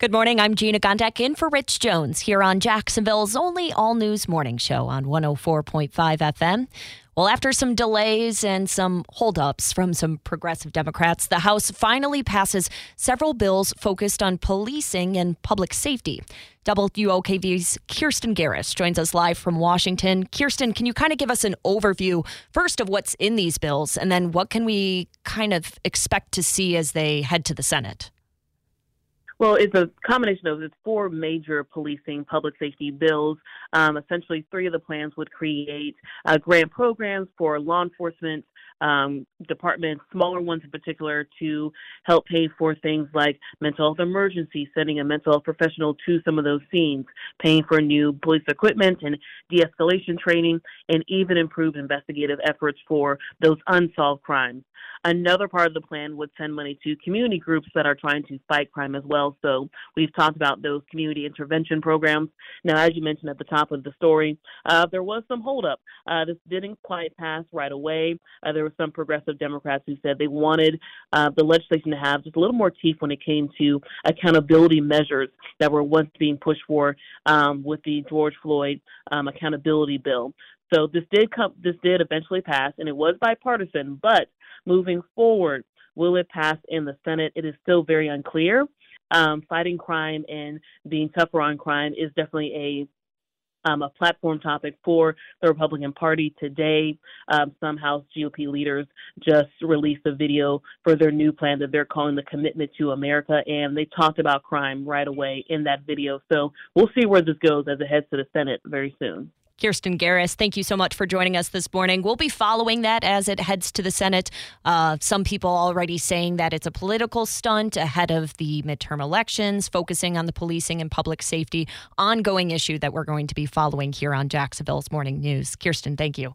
Good morning. I'm Gina Gondek in for Rich Jones here on Jacksonville's only all news morning show on 104.5 FM. Well, after some delays and some holdups from some progressive Democrats, the House finally passes several bills focused on policing and public safety. WOKV's Kirsten Garris joins us live from Washington. Kirsten, can you kind of give us an overview first of what's in these bills and then what can we kind of expect to see as they head to the Senate? Well, it's a combination of it's four major policing public safety bills. Um, essentially, three of the plans would create uh, grant programs for law enforcement um, departments, smaller ones in particular, to help pay for things like mental health emergencies, sending a mental health professional to some of those scenes, paying for new police equipment and de escalation training, and even improved investigative efforts for those unsolved crimes. Another part of the plan would send money to community groups that are trying to fight crime as well. So we've talked about those community intervention programs. Now, as you mentioned at the top of the story, uh, there was some holdup. Uh, this didn't quite pass right away. Uh, there were some progressive Democrats who said they wanted uh, the legislation to have just a little more teeth when it came to accountability measures that were once being pushed for um, with the George Floyd um, accountability bill. So this did come, this did eventually pass, and it was bipartisan. But moving forward, will it pass in the Senate? It is still very unclear. Um, fighting crime and being tougher on crime is definitely a um, a platform topic for the Republican Party today. Um, some House GOP leaders just released a video for their new plan that they're calling the Commitment to America, and they talked about crime right away in that video. So we'll see where this goes as it heads to the Senate very soon. Kirsten Garris, thank you so much for joining us this morning. We'll be following that as it heads to the Senate. Uh, some people already saying that it's a political stunt ahead of the midterm elections, focusing on the policing and public safety, ongoing issue that we're going to be following here on Jacksonville's Morning News. Kirsten, thank you.